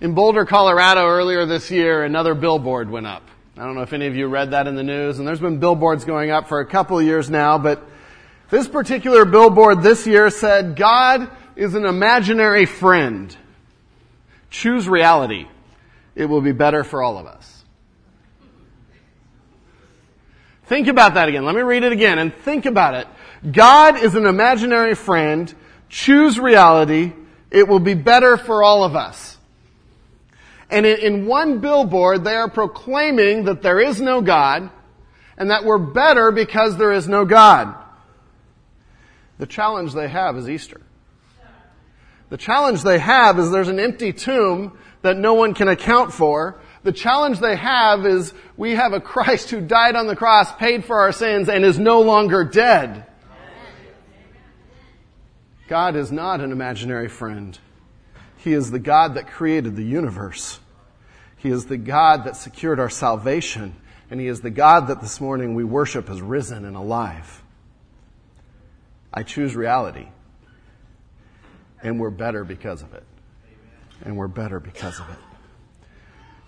In Boulder, Colorado earlier this year, another billboard went up. I don't know if any of you read that in the news, and there's been billboards going up for a couple of years now, but this particular billboard this year said, God is an imaginary friend. Choose reality. It will be better for all of us. Think about that again. Let me read it again and think about it. God is an imaginary friend. Choose reality. It will be better for all of us. And in one billboard, they are proclaiming that there is no God and that we're better because there is no God. The challenge they have is Easter. The challenge they have is there's an empty tomb that no one can account for. The challenge they have is we have a Christ who died on the cross, paid for our sins, and is no longer dead. God is not an imaginary friend. He is the God that created the universe. He is the God that secured our salvation. And He is the God that this morning we worship as risen and alive. I choose reality. And we're better because of it. And we're better because of it.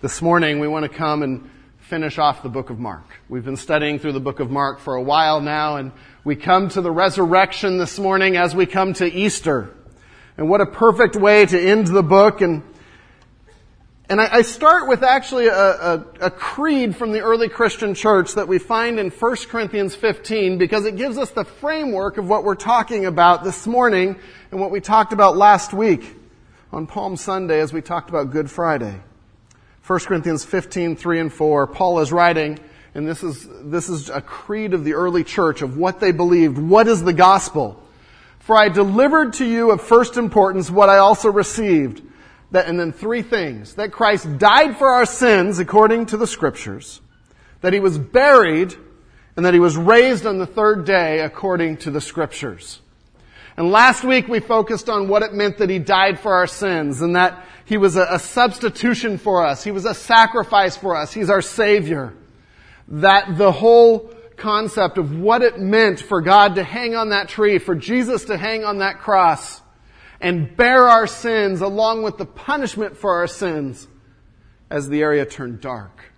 This morning we want to come and finish off the book of Mark. We've been studying through the book of Mark for a while now and we come to the resurrection this morning as we come to Easter. And what a perfect way to end the book. And, and I, I start with actually a, a, a creed from the early Christian church that we find in 1 Corinthians 15 because it gives us the framework of what we're talking about this morning and what we talked about last week on Palm Sunday as we talked about Good Friday. 1 Corinthians 15, 3 and 4, Paul is writing, and this is, this is a creed of the early church of what they believed. What is the gospel? For I delivered to you of first importance what I also received. That, and then three things. That Christ died for our sins according to the scriptures. That he was buried and that he was raised on the third day according to the scriptures. And last week we focused on what it meant that he died for our sins and that he was a, a substitution for us. He was a sacrifice for us. He's our savior. That the whole concept of what it meant for God to hang on that tree, for Jesus to hang on that cross and bear our sins along with the punishment for our sins as the area turned dark.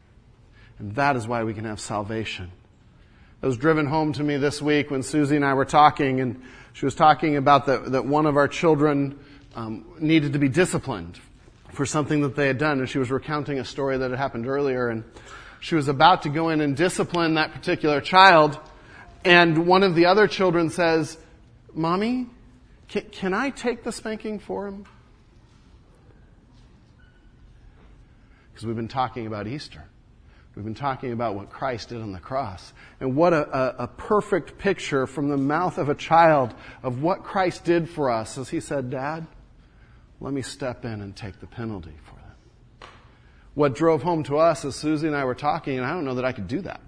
And that is why we can have salvation. It was driven home to me this week when Susie and I were talking and she was talking about the, that one of our children um, needed to be disciplined for something that they had done and she was recounting a story that had happened earlier and she was about to go in and discipline that particular child, and one of the other children says, Mommy, can, can I take the spanking for him? Because we've been talking about Easter. We've been talking about what Christ did on the cross. And what a, a, a, perfect picture from the mouth of a child of what Christ did for us as he said, Dad, let me step in and take the penalty for them. what drove home to us as Susie and I were talking, and I don't know that I could do that.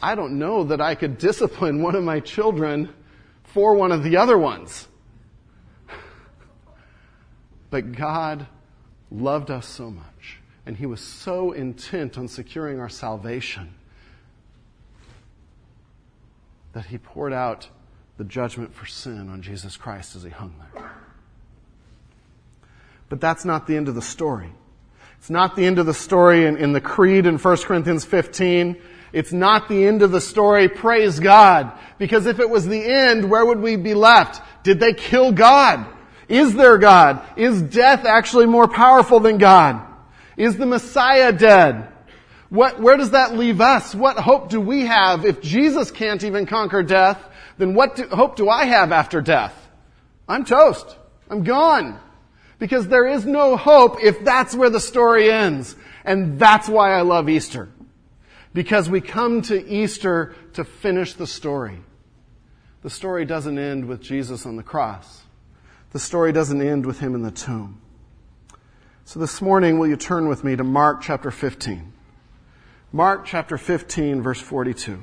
I don't know that I could discipline one of my children for one of the other ones. But God loved us so much, and He was so intent on securing our salvation that He poured out the judgment for sin on Jesus Christ as He hung there. But that's not the end of the story. It's not the end of the story in, in the creed in 1 Corinthians 15. It's not the end of the story, praise God. Because if it was the end, where would we be left? Did they kill God? Is there God? Is death actually more powerful than God? Is the Messiah dead? What, where does that leave us? What hope do we have? If Jesus can't even conquer death, then what do, hope do I have after death? I'm toast. I'm gone. Because there is no hope if that's where the story ends. And that's why I love Easter. Because we come to Easter to finish the story. The story doesn't end with Jesus on the cross. The story doesn't end with him in the tomb. So this morning, will you turn with me to Mark chapter 15? Mark chapter 15, verse 42.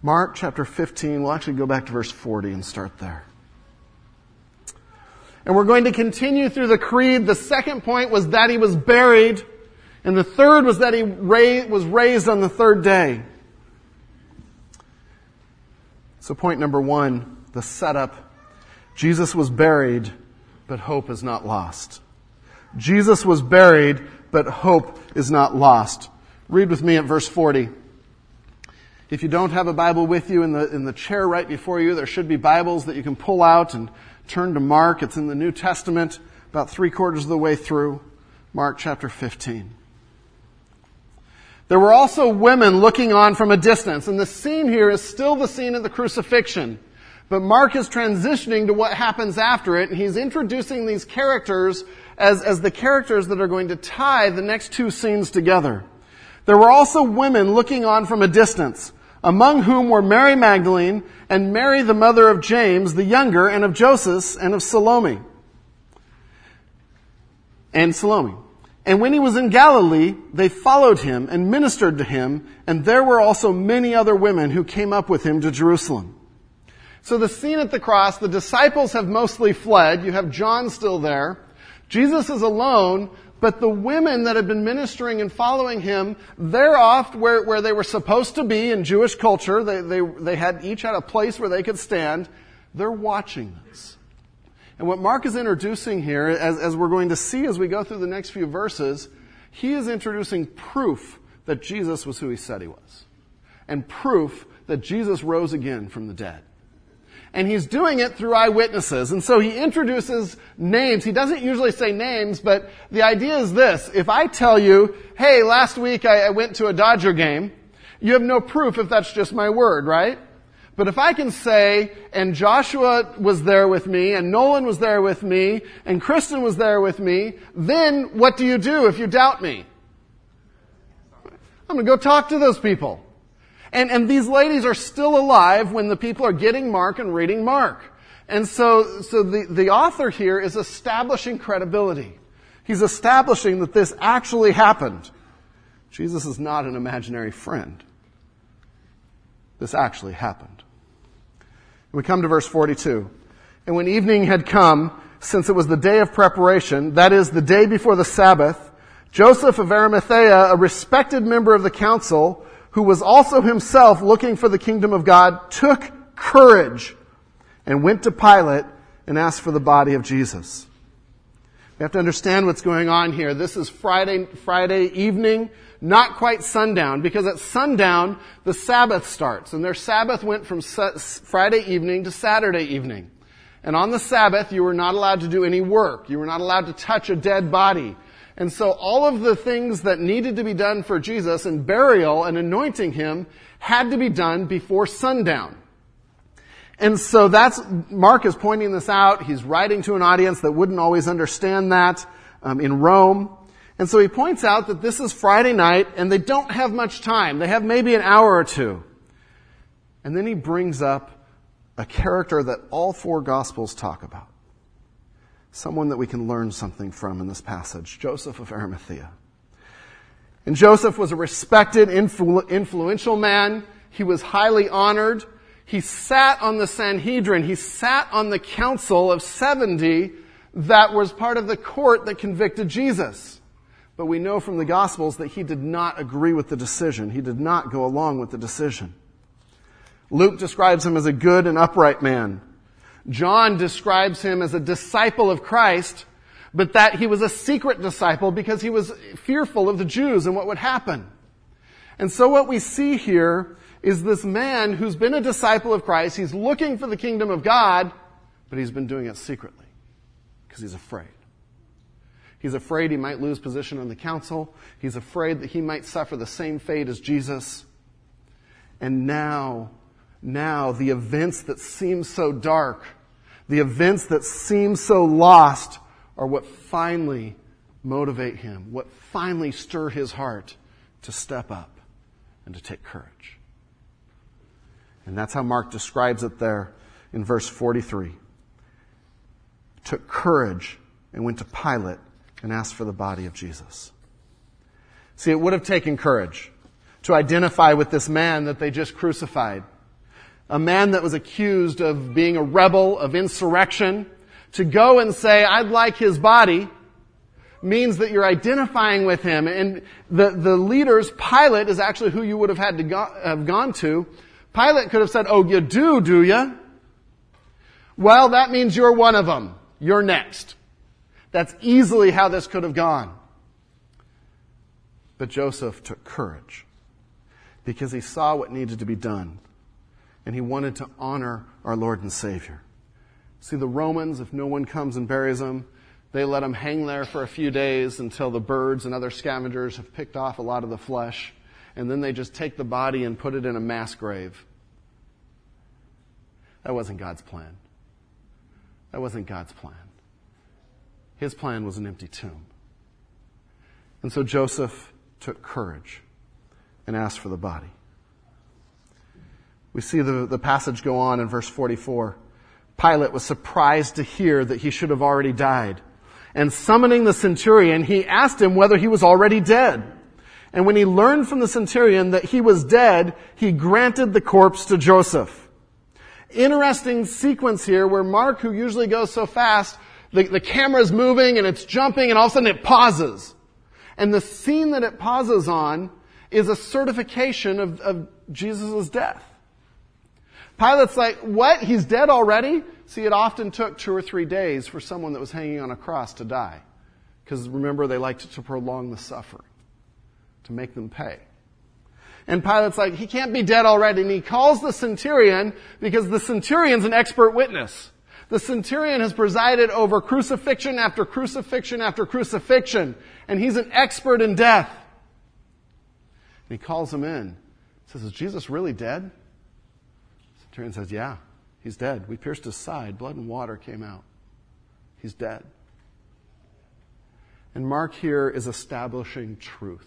Mark chapter 15, we'll actually go back to verse 40 and start there. And we're going to continue through the creed. The second point was that he was buried. And the third was that he was raised on the third day. So point number one, the setup. Jesus was buried but hope is not lost. Jesus was buried, but hope is not lost. Read with me at verse 40. If you don't have a Bible with you in the, in the chair right before you, there should be Bibles that you can pull out and turn to Mark. It's in the New Testament, about three quarters of the way through. Mark chapter 15. There were also women looking on from a distance, and the scene here is still the scene of the crucifixion. But Mark is transitioning to what happens after it, and he's introducing these characters as, as the characters that are going to tie the next two scenes together. There were also women looking on from a distance among whom were Mary Magdalene and Mary the mother of James the younger and of Joseph and of Salome. And Salome. And when he was in Galilee, they followed him and ministered to him, and there were also many other women who came up with him to Jerusalem. So the scene at the cross, the disciples have mostly fled. You have John still there. Jesus is alone, but the women that had been ministering and following him, they're off where, where they were supposed to be in Jewish culture. They, they, they had each had a place where they could stand. They're watching this. And what Mark is introducing here, as, as we're going to see as we go through the next few verses, he is introducing proof that Jesus was who he said he was. And proof that Jesus rose again from the dead and he's doing it through eyewitnesses. And so he introduces names. He doesn't usually say names, but the idea is this. If I tell you, hey, last week I went to a Dodger game, you have no proof if that's just my word, right? But if I can say, and Joshua was there with me, and Nolan was there with me, and Kristen was there with me, then what do you do if you doubt me? I'm gonna go talk to those people. And, and these ladies are still alive when the people are getting Mark and reading Mark. And so, so the, the author here is establishing credibility. He's establishing that this actually happened. Jesus is not an imaginary friend. This actually happened. We come to verse 42. And when evening had come, since it was the day of preparation, that is, the day before the Sabbath, Joseph of Arimathea, a respected member of the council, who was also himself looking for the kingdom of God, took courage and went to Pilate and asked for the body of Jesus. We have to understand what's going on here. This is Friday, Friday evening, not quite sundown, because at sundown, the Sabbath starts. And their Sabbath went from Friday evening to Saturday evening. And on the Sabbath, you were not allowed to do any work. You were not allowed to touch a dead body. And so all of the things that needed to be done for Jesus and burial and anointing him had to be done before sundown. And so that's, Mark is pointing this out. He's writing to an audience that wouldn't always understand that um, in Rome. And so he points out that this is Friday night and they don't have much time. They have maybe an hour or two. And then he brings up a character that all four gospels talk about someone that we can learn something from in this passage Joseph of Arimathea. And Joseph was a respected, influ- influential man. He was highly honored. He sat on the Sanhedrin. He sat on the council of 70 that was part of the court that convicted Jesus. But we know from the Gospels that he did not agree with the decision. He did not go along with the decision. Luke describes him as a good and upright man. John describes him as a disciple of Christ, but that he was a secret disciple because he was fearful of the Jews and what would happen. And so what we see here is this man who's been a disciple of Christ. He's looking for the kingdom of God, but he's been doing it secretly because he's afraid. He's afraid he might lose position on the council. He's afraid that he might suffer the same fate as Jesus. And now, now the events that seem so dark the events that seem so lost are what finally motivate him, what finally stir his heart to step up and to take courage. And that's how Mark describes it there in verse 43. Took courage and went to Pilate and asked for the body of Jesus. See, it would have taken courage to identify with this man that they just crucified a man that was accused of being a rebel, of insurrection, to go and say, I'd like his body, means that you're identifying with him. And the, the leaders, Pilate is actually who you would have had to go, have gone to. Pilate could have said, oh, you do, do you? Well, that means you're one of them. You're next. That's easily how this could have gone. But Joseph took courage because he saw what needed to be done and he wanted to honor our Lord and Savior. See, the Romans, if no one comes and buries them, they let them hang there for a few days until the birds and other scavengers have picked off a lot of the flesh, and then they just take the body and put it in a mass grave. That wasn't God's plan. That wasn't God's plan. His plan was an empty tomb. And so Joseph took courage and asked for the body. We see the, the passage go on in verse 44. Pilate was surprised to hear that he should have already died. And summoning the centurion, he asked him whether he was already dead. And when he learned from the centurion that he was dead, he granted the corpse to Joseph. Interesting sequence here where Mark, who usually goes so fast, the, the camera's moving and it's jumping and all of a sudden it pauses. And the scene that it pauses on is a certification of, of Jesus' death. Pilate's like, what? He's dead already? See, it often took two or three days for someone that was hanging on a cross to die. Because remember, they liked to prolong the suffering, to make them pay. And Pilate's like, he can't be dead already. And he calls the centurion because the centurion's an expert witness. The centurion has presided over crucifixion after crucifixion after crucifixion. And he's an expert in death. And he calls him in. He says, is Jesus really dead? The Centurion says, Yeah, he's dead. We pierced his side. Blood and water came out. He's dead. And Mark here is establishing truth.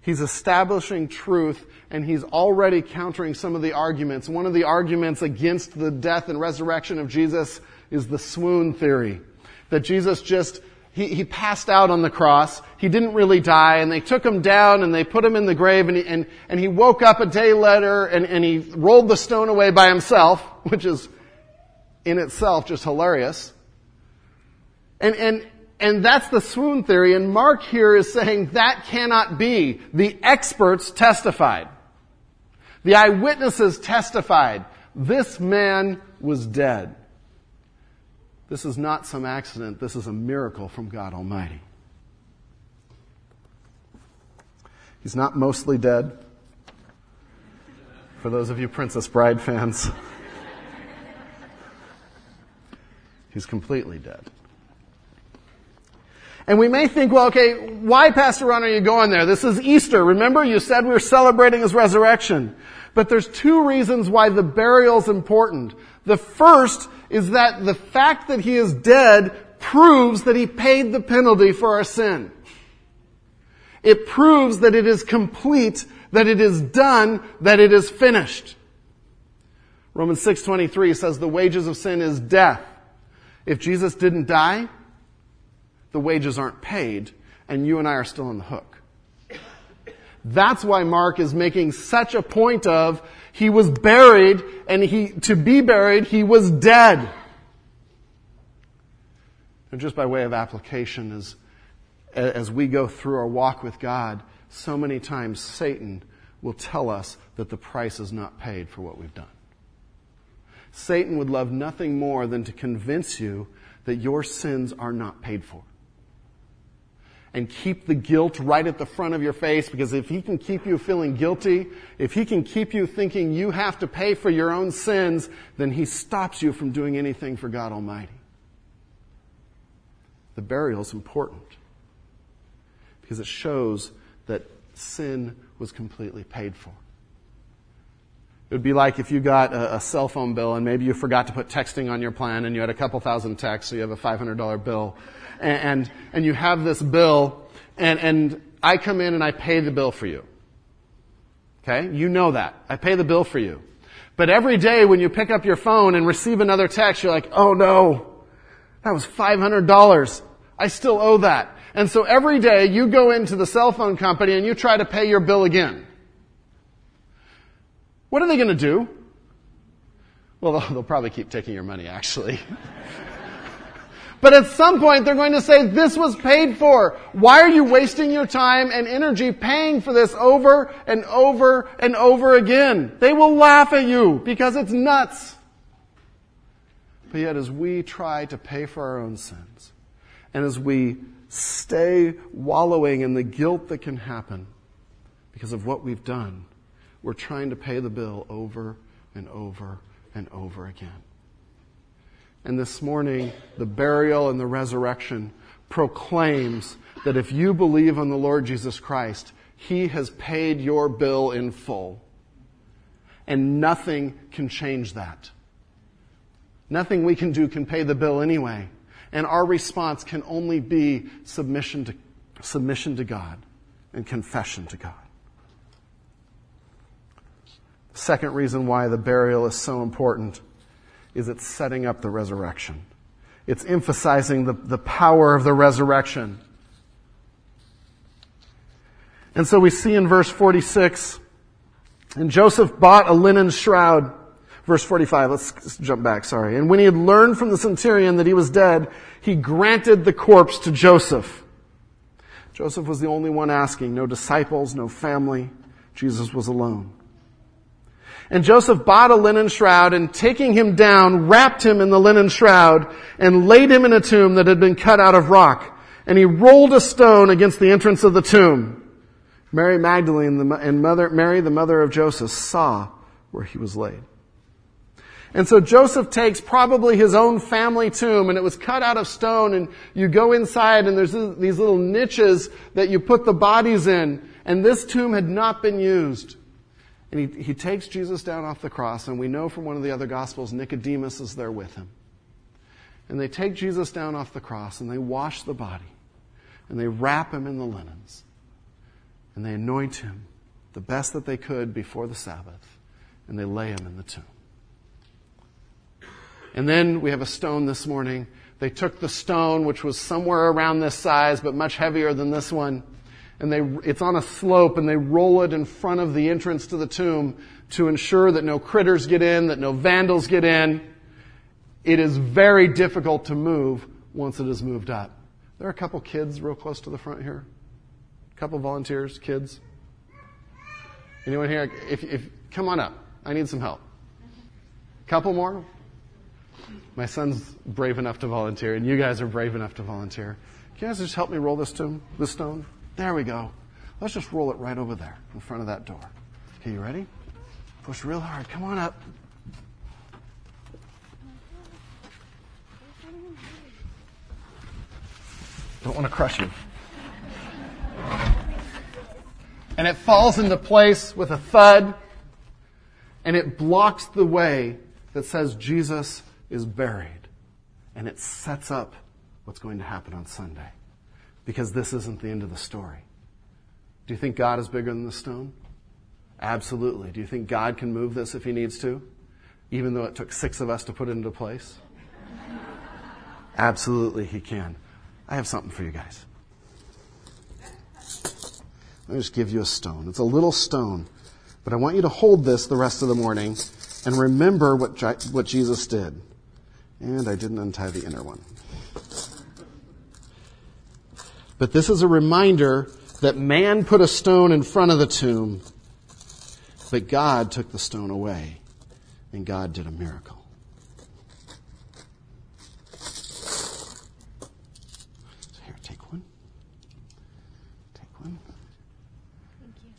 He's establishing truth and he's already countering some of the arguments. One of the arguments against the death and resurrection of Jesus is the swoon theory. That Jesus just he, he passed out on the cross. He didn't really die, and they took him down and they put him in the grave, and he, and, and he woke up a day later and, and he rolled the stone away by himself, which is in itself just hilarious. And, and, and that's the swoon theory, and Mark here is saying that cannot be. The experts testified. The eyewitnesses testified. This man was dead. This is not some accident. This is a miracle from God Almighty. He's not mostly dead. For those of you Princess Bride fans, he's completely dead. And we may think, well, okay, why, Pastor Ron, are you going there? This is Easter. Remember, you said we were celebrating his resurrection. But there's two reasons why the burial is important. The first is that the fact that he is dead proves that he paid the penalty for our sin. It proves that it is complete, that it is done, that it is finished. Romans 6:23 says the wages of sin is death. If Jesus didn't die, the wages aren't paid and you and I are still on the hook. That's why Mark is making such a point of he was buried and he, to be buried, he was dead. And just by way of application, as, as we go through our walk with God, so many times Satan will tell us that the price is not paid for what we've done. Satan would love nothing more than to convince you that your sins are not paid for and keep the guilt right at the front of your face because if he can keep you feeling guilty, if he can keep you thinking you have to pay for your own sins, then he stops you from doing anything for God Almighty. The burial is important because it shows that sin was completely paid for. It would be like if you got a, a, cell phone bill and maybe you forgot to put texting on your plan and you had a couple thousand texts, so you have a $500 bill. And, and, and you have this bill and, and I come in and I pay the bill for you. Okay? You know that. I pay the bill for you. But every day when you pick up your phone and receive another text, you're like, oh no, that was $500. I still owe that. And so every day you go into the cell phone company and you try to pay your bill again. What are they going to do? Well, they'll, probably keep taking your money, actually. but at some point, they're going to say, this was paid for. Why are you wasting your time and energy paying for this over and over and over again? They will laugh at you because it's nuts. But yet, as we try to pay for our own sins, And as we stay wallowing in the guilt that can happen because of what we've done, we're trying to pay the bill over and over and over again. And this morning, the burial and the resurrection proclaims that if you believe on the Lord Jesus Christ, He has paid your bill in full. And nothing can change that. Nothing we can do can pay the bill anyway. And our response can only be submission to, submission to God and confession to God. Second reason why the burial is so important is it's setting up the resurrection. It's emphasizing the, the power of the resurrection. And so we see in verse 46, and Joseph bought a linen shroud Verse 45, let's jump back, sorry. And when he had learned from the centurion that he was dead, he granted the corpse to Joseph. Joseph was the only one asking, no disciples, no family. Jesus was alone. And Joseph bought a linen shroud and taking him down, wrapped him in the linen shroud and laid him in a tomb that had been cut out of rock. And he rolled a stone against the entrance of the tomb. Mary Magdalene and mother, Mary, the mother of Joseph, saw where he was laid. And so Joseph takes probably his own family tomb and it was cut out of stone and you go inside and there's these little niches that you put the bodies in and this tomb had not been used. And he, he takes Jesus down off the cross and we know from one of the other gospels Nicodemus is there with him. And they take Jesus down off the cross and they wash the body and they wrap him in the linens and they anoint him the best that they could before the Sabbath and they lay him in the tomb. And then we have a stone this morning. They took the stone, which was somewhere around this size, but much heavier than this one, and they, it's on a slope, and they roll it in front of the entrance to the tomb to ensure that no critters get in, that no vandals get in. It is very difficult to move once it is moved up. There are a couple kids real close to the front here. A couple volunteers, kids. Anyone here? If, if, come on up. I need some help. Couple more? My son's brave enough to volunteer, and you guys are brave enough to volunteer. Can you guys just help me roll this tomb, this stone? There we go. Let's just roll it right over there in front of that door. Okay, you ready? Push real hard. Come on up. Don't want to crush you. And it falls into place with a thud, and it blocks the way that says Jesus is buried. And it sets up what's going to happen on Sunday. Because this isn't the end of the story. Do you think God is bigger than the stone? Absolutely. Do you think God can move this if he needs to? Even though it took six of us to put it into place? Absolutely, he can. I have something for you guys. Let me just give you a stone. It's a little stone, but I want you to hold this the rest of the morning and remember what, what Jesus did. And I didn't untie the inner one. But this is a reminder that man put a stone in front of the tomb, but God took the stone away, and God did a miracle. So here, take one. Take one. Thank you.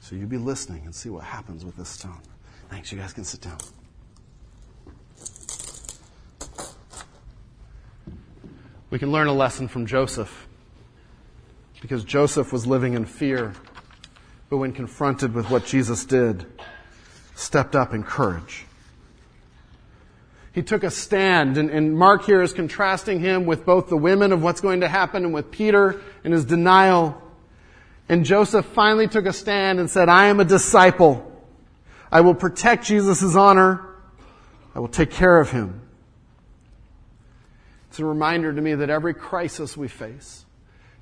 So you be listening and see what happens with this stone. Thanks. You guys can sit down. We can learn a lesson from Joseph because Joseph was living in fear, but when confronted with what Jesus did, stepped up in courage. He took a stand, and, and, Mark here is contrasting him with both the women of what's going to happen and with Peter and his denial. And Joseph finally took a stand and said, I am a disciple. I will protect Jesus' honor. I will take care of him. It's a reminder to me that every crisis we face,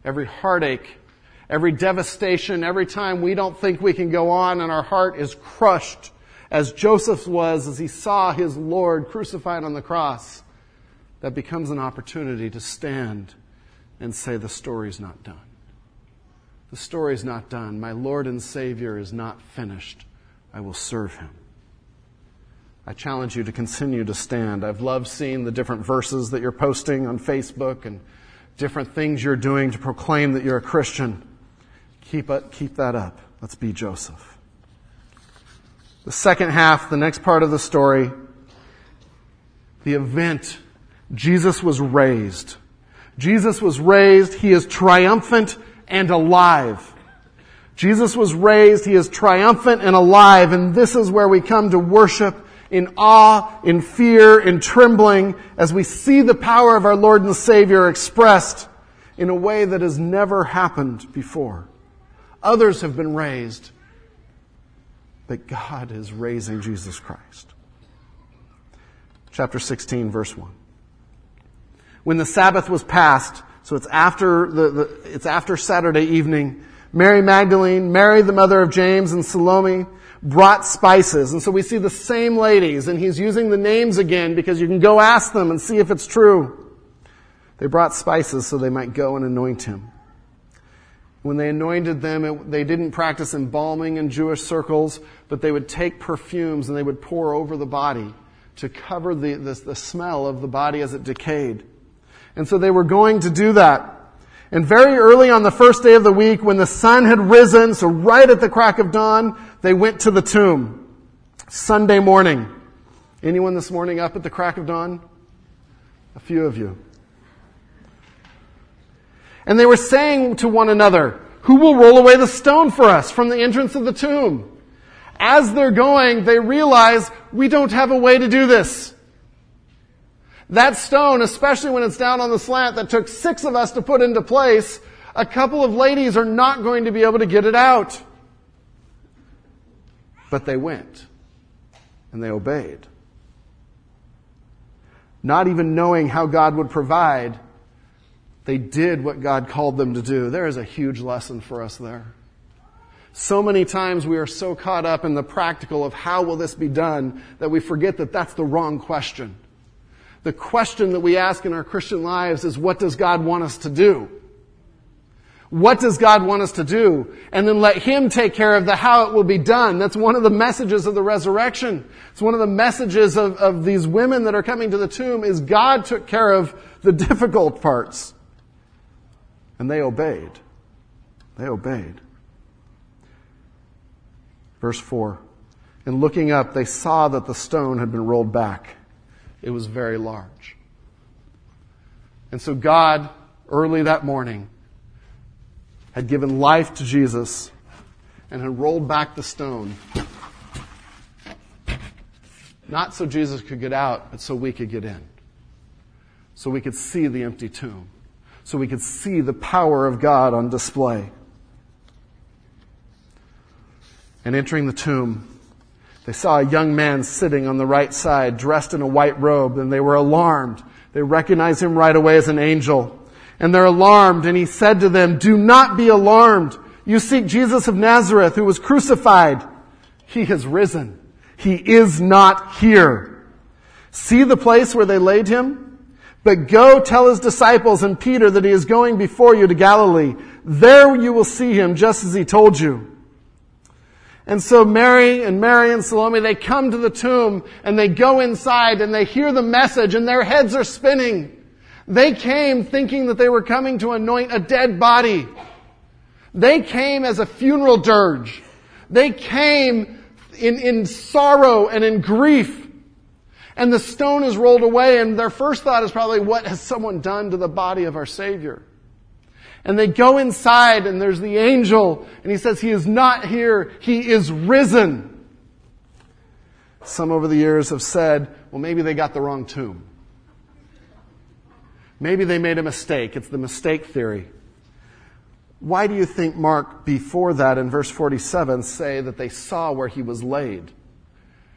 every heartache, every devastation, every time we don't think we can go on and our heart is crushed, as Joseph was as he saw his Lord crucified on the cross, that becomes an opportunity to stand and say, The story's not done. The story's not done. My Lord and Savior is not finished. I will serve him. I challenge you to continue to stand. I've loved seeing the different verses that you're posting on Facebook and different things you're doing to proclaim that you're a Christian. Keep, it, keep that up. Let's be Joseph. The second half, the next part of the story, the event, Jesus was raised. Jesus was raised. He is triumphant and alive. Jesus was raised. He is triumphant and alive. And this is where we come to worship in awe, in fear, in trembling as we see the power of our Lord and Savior expressed in a way that has never happened before. Others have been raised, but God is raising Jesus Christ. Chapter 16, verse 1. When the Sabbath was passed, so it's after the, the it's after Saturday evening, Mary Magdalene, Mary the mother of James, and Salome brought spices. And so we see the same ladies, and he's using the names again because you can go ask them and see if it's true. They brought spices so they might go and anoint him. When they anointed them, it, they didn't practice embalming in Jewish circles, but they would take perfumes and they would pour over the body to cover the, the, the smell of the body as it decayed. And so they were going to do that. And very early on the first day of the week, when the sun had risen, so right at the crack of dawn, they went to the tomb. Sunday morning. Anyone this morning up at the crack of dawn? A few of you. And they were saying to one another, Who will roll away the stone for us from the entrance of the tomb? As they're going, they realize we don't have a way to do this. That stone, especially when it's down on the slant that took six of us to put into place, a couple of ladies are not going to be able to get it out. But they went and they obeyed. Not even knowing how God would provide, they did what God called them to do. There is a huge lesson for us there. So many times we are so caught up in the practical of how will this be done that we forget that that's the wrong question. The question that we ask in our Christian lives is what does God want us to do? What does God want us to do? And then let Him take care of the how it will be done. That's one of the messages of the resurrection. It's one of the messages of, of these women that are coming to the tomb is God took care of the difficult parts. And they obeyed. They obeyed. Verse 4. And looking up, they saw that the stone had been rolled back. It was very large. And so God, early that morning, had given life to Jesus and had rolled back the stone. Not so Jesus could get out, but so we could get in. So we could see the empty tomb so we could see the power of God on display. And entering the tomb, they saw a young man sitting on the right side, dressed in a white robe, and they were alarmed. They recognized him right away as an angel. And they're alarmed, and he said to them, Do not be alarmed. You seek Jesus of Nazareth, who was crucified. He has risen. He is not here. See the place where they laid him? But go tell his disciples and Peter that he is going before you to Galilee. There you will see him just as he told you. And so Mary and Mary and Salome, they come to the tomb and they go inside and they hear the message and their heads are spinning. They came thinking that they were coming to anoint a dead body. They came as a funeral dirge. They came in, in sorrow and in grief. And the stone is rolled away, and their first thought is probably, what has someone done to the body of our Savior? And they go inside, and there's the angel, and he says, He is not here, He is risen. Some over the years have said, well, maybe they got the wrong tomb. Maybe they made a mistake. It's the mistake theory. Why do you think Mark, before that in verse 47, say that they saw where he was laid?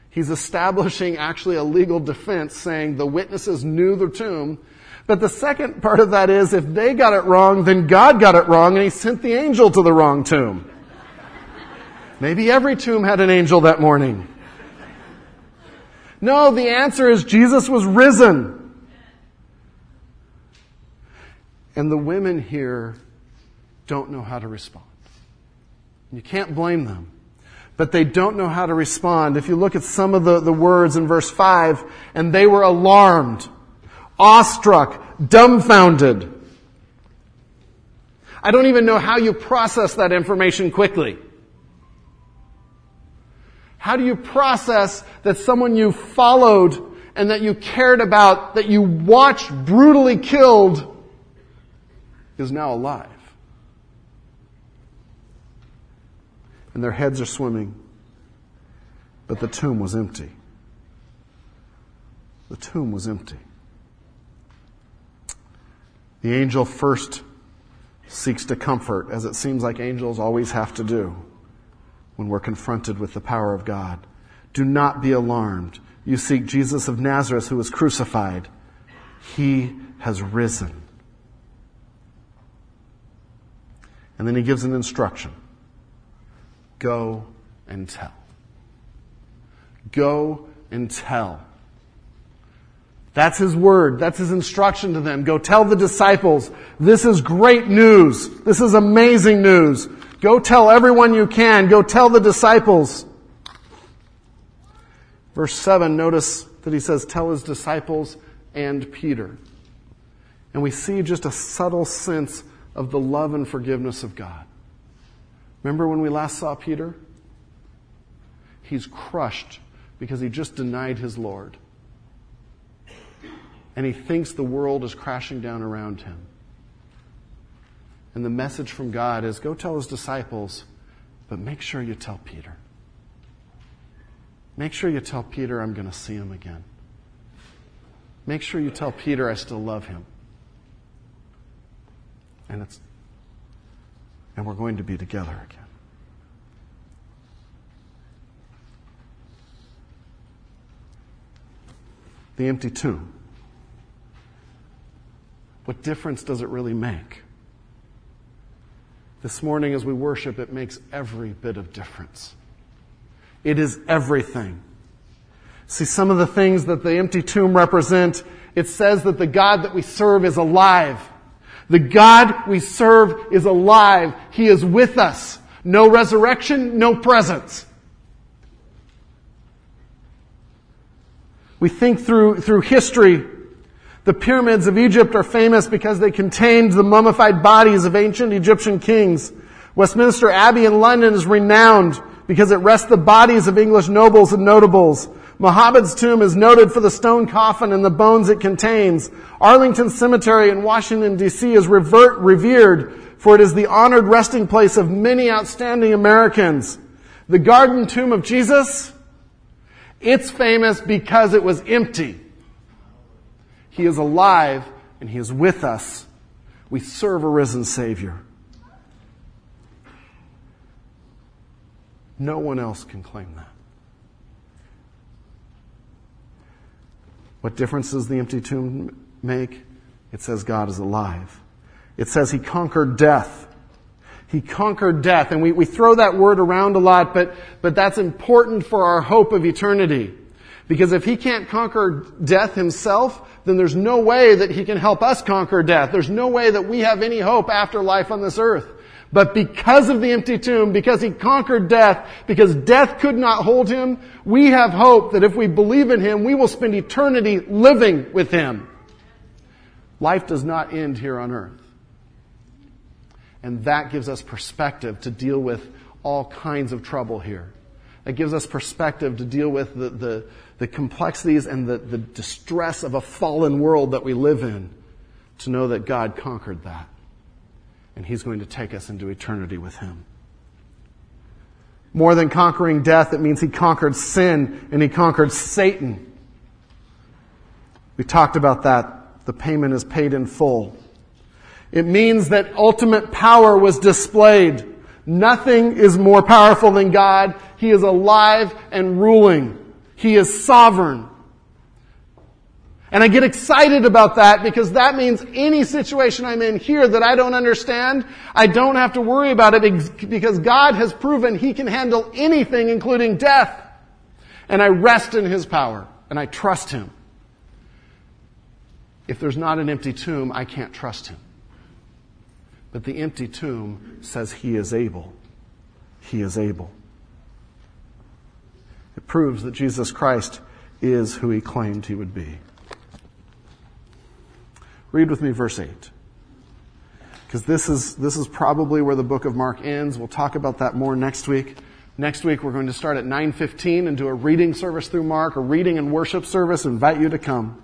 He's establishing actually a legal defense saying the witnesses knew the tomb. But the second part of that is if they got it wrong, then God got it wrong and he sent the angel to the wrong tomb. Maybe every tomb had an angel that morning. No, the answer is Jesus was risen. And the women here don't know how to respond. You can't blame them. but they don't know how to respond. If you look at some of the, the words in verse 5, and they were alarmed, awestruck, dumbfounded. I don't even know how you process that information quickly. How do you process that someone you followed and that you cared about, that you watched brutally killed, is now alive? And their heads are swimming, but the tomb was empty. The tomb was empty. The angel first seeks to comfort, as it seems like angels always have to do when we're confronted with the power of God. Do not be alarmed. You seek Jesus of Nazareth who was crucified. He has risen. And then he gives an instruction. Go and tell. Go and tell. That's his word. That's his instruction to them. Go tell the disciples, this is great news. This is amazing news. Go tell everyone you can. Go tell the disciples. Verse 7, notice that he says, tell his disciples and Peter. And we see just a subtle sense of the love and forgiveness of God. Remember when we last saw Peter? He's crushed because he just denied his Lord. And he thinks the world is crashing down around him. And the message from God is go tell his disciples, but make sure you tell Peter. Make sure you tell Peter I'm going to see him again. Make sure you tell Peter I still love him. And it's and we're going to be together again. The empty tomb. What difference does it really make? This morning, as we worship, it makes every bit of difference. It is everything. See, some of the things that the empty tomb represent, it says that the God that we serve is alive. The God we serve is alive. He is with us. No resurrection, no presence. We think through, through history the pyramids of Egypt are famous because they contained the mummified bodies of ancient Egyptian kings. Westminster Abbey in London is renowned because it rests the bodies of English nobles and notables. Muhammad's tomb is noted for the stone coffin and the bones it contains. Arlington Cemetery in Washington DC is revert, revered for it is the honored resting place of many outstanding Americans. The garden tomb of Jesus, it's famous because it was empty. He is alive and He is with us. We serve a risen Savior. No one else can claim that. What difference does the empty tomb make? It says God is alive. It says He conquered death. He conquered death. And we, we throw that word around a lot, but, but that's important for our hope of eternity. Because if He can't conquer death Himself, then there's no way that he can help us conquer death. There's no way that we have any hope after life on this earth. But because of the empty tomb, because he conquered death, because death could not hold him, we have hope that if we believe in him, we will spend eternity living with him. Life does not end here on earth. And that gives us perspective to deal with all kinds of trouble here. It gives us perspective to deal with the, the, the complexities and the, the distress of a fallen world that we live in, to know that God conquered that. And He's going to take us into eternity with Him. More than conquering death, it means He conquered sin and He conquered Satan. We talked about that. The payment is paid in full. It means that ultimate power was displayed. Nothing is more powerful than God. He is alive and ruling. He is sovereign. And I get excited about that because that means any situation I'm in here that I don't understand, I don't have to worry about it because God has proven He can handle anything, including death. And I rest in His power and I trust Him. If there's not an empty tomb, I can't trust Him. But the empty tomb says He is able. He is able. Proves that Jesus Christ is who he claimed he would be. Read with me verse 8. Because this is, this is probably where the book of Mark ends. We'll talk about that more next week. Next week we're going to start at 9.15 and do a reading service through Mark, a reading and worship service. Invite you to come.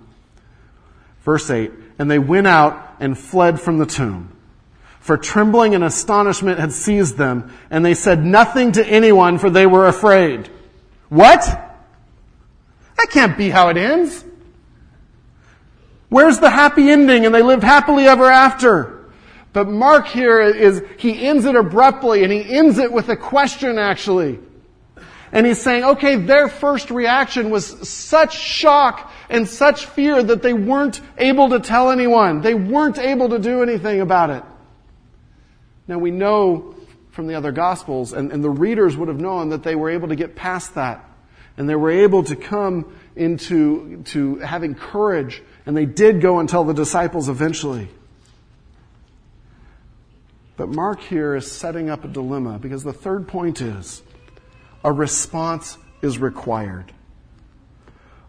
Verse 8. And they went out and fled from the tomb. For trembling and astonishment had seized them, and they said nothing to anyone, for they were afraid. What? That can't be how it ends. Where's the happy ending? And they lived happily ever after. But Mark here is, he ends it abruptly, and he ends it with a question actually. And he's saying, okay, their first reaction was such shock and such fear that they weren't able to tell anyone. They weren't able to do anything about it. Now we know from the other Gospels, and, and the readers would have known that they were able to get past that. And they were able to come into to having courage, and they did go and tell the disciples eventually. But Mark here is setting up a dilemma because the third point is a response is required.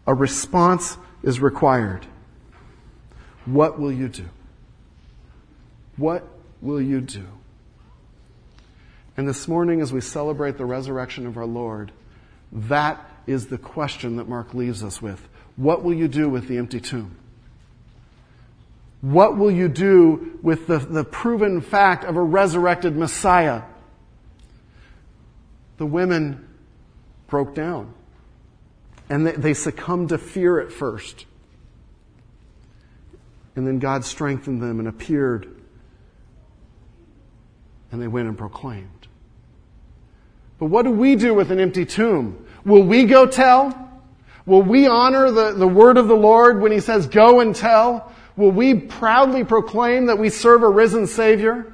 A response is required. What will you do? What will you do? And this morning, as we celebrate the resurrection of our Lord, that is the question that Mark leaves us with. What will you do with the empty tomb? What will you do with the, the proven fact of a resurrected Messiah? The women broke down and they, they succumbed to fear at first. And then God strengthened them and appeared and they went and proclaimed. But what do we do with an empty tomb? Will we go tell? Will we honor the, the word of the Lord when he says, go and tell? Will we proudly proclaim that we serve a risen Savior?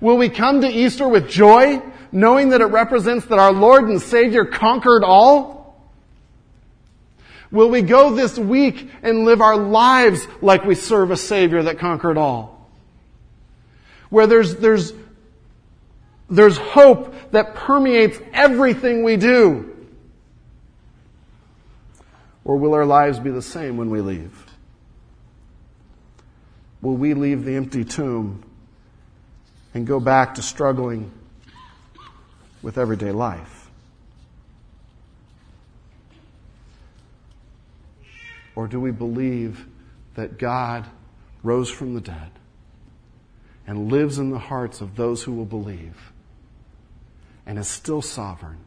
Will we come to Easter with joy, knowing that it represents that our Lord and Savior conquered all? Will we go this week and live our lives like we serve a Savior that conquered all? Where there's, there's there's hope that permeates everything we do. Or will our lives be the same when we leave? Will we leave the empty tomb and go back to struggling with everyday life? Or do we believe that God rose from the dead and lives in the hearts of those who will believe? And is still sovereign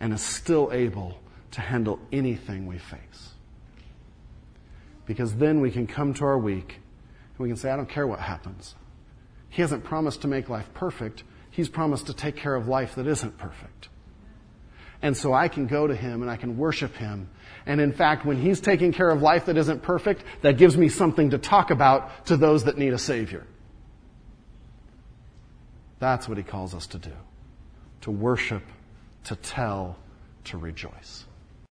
and is still able to handle anything we face. Because then we can come to our week and we can say, I don't care what happens. He hasn't promised to make life perfect. He's promised to take care of life that isn't perfect. And so I can go to Him and I can worship Him. And in fact, when He's taking care of life that isn't perfect, that gives me something to talk about to those that need a Savior. That's what He calls us to do to worship, to tell, to rejoice.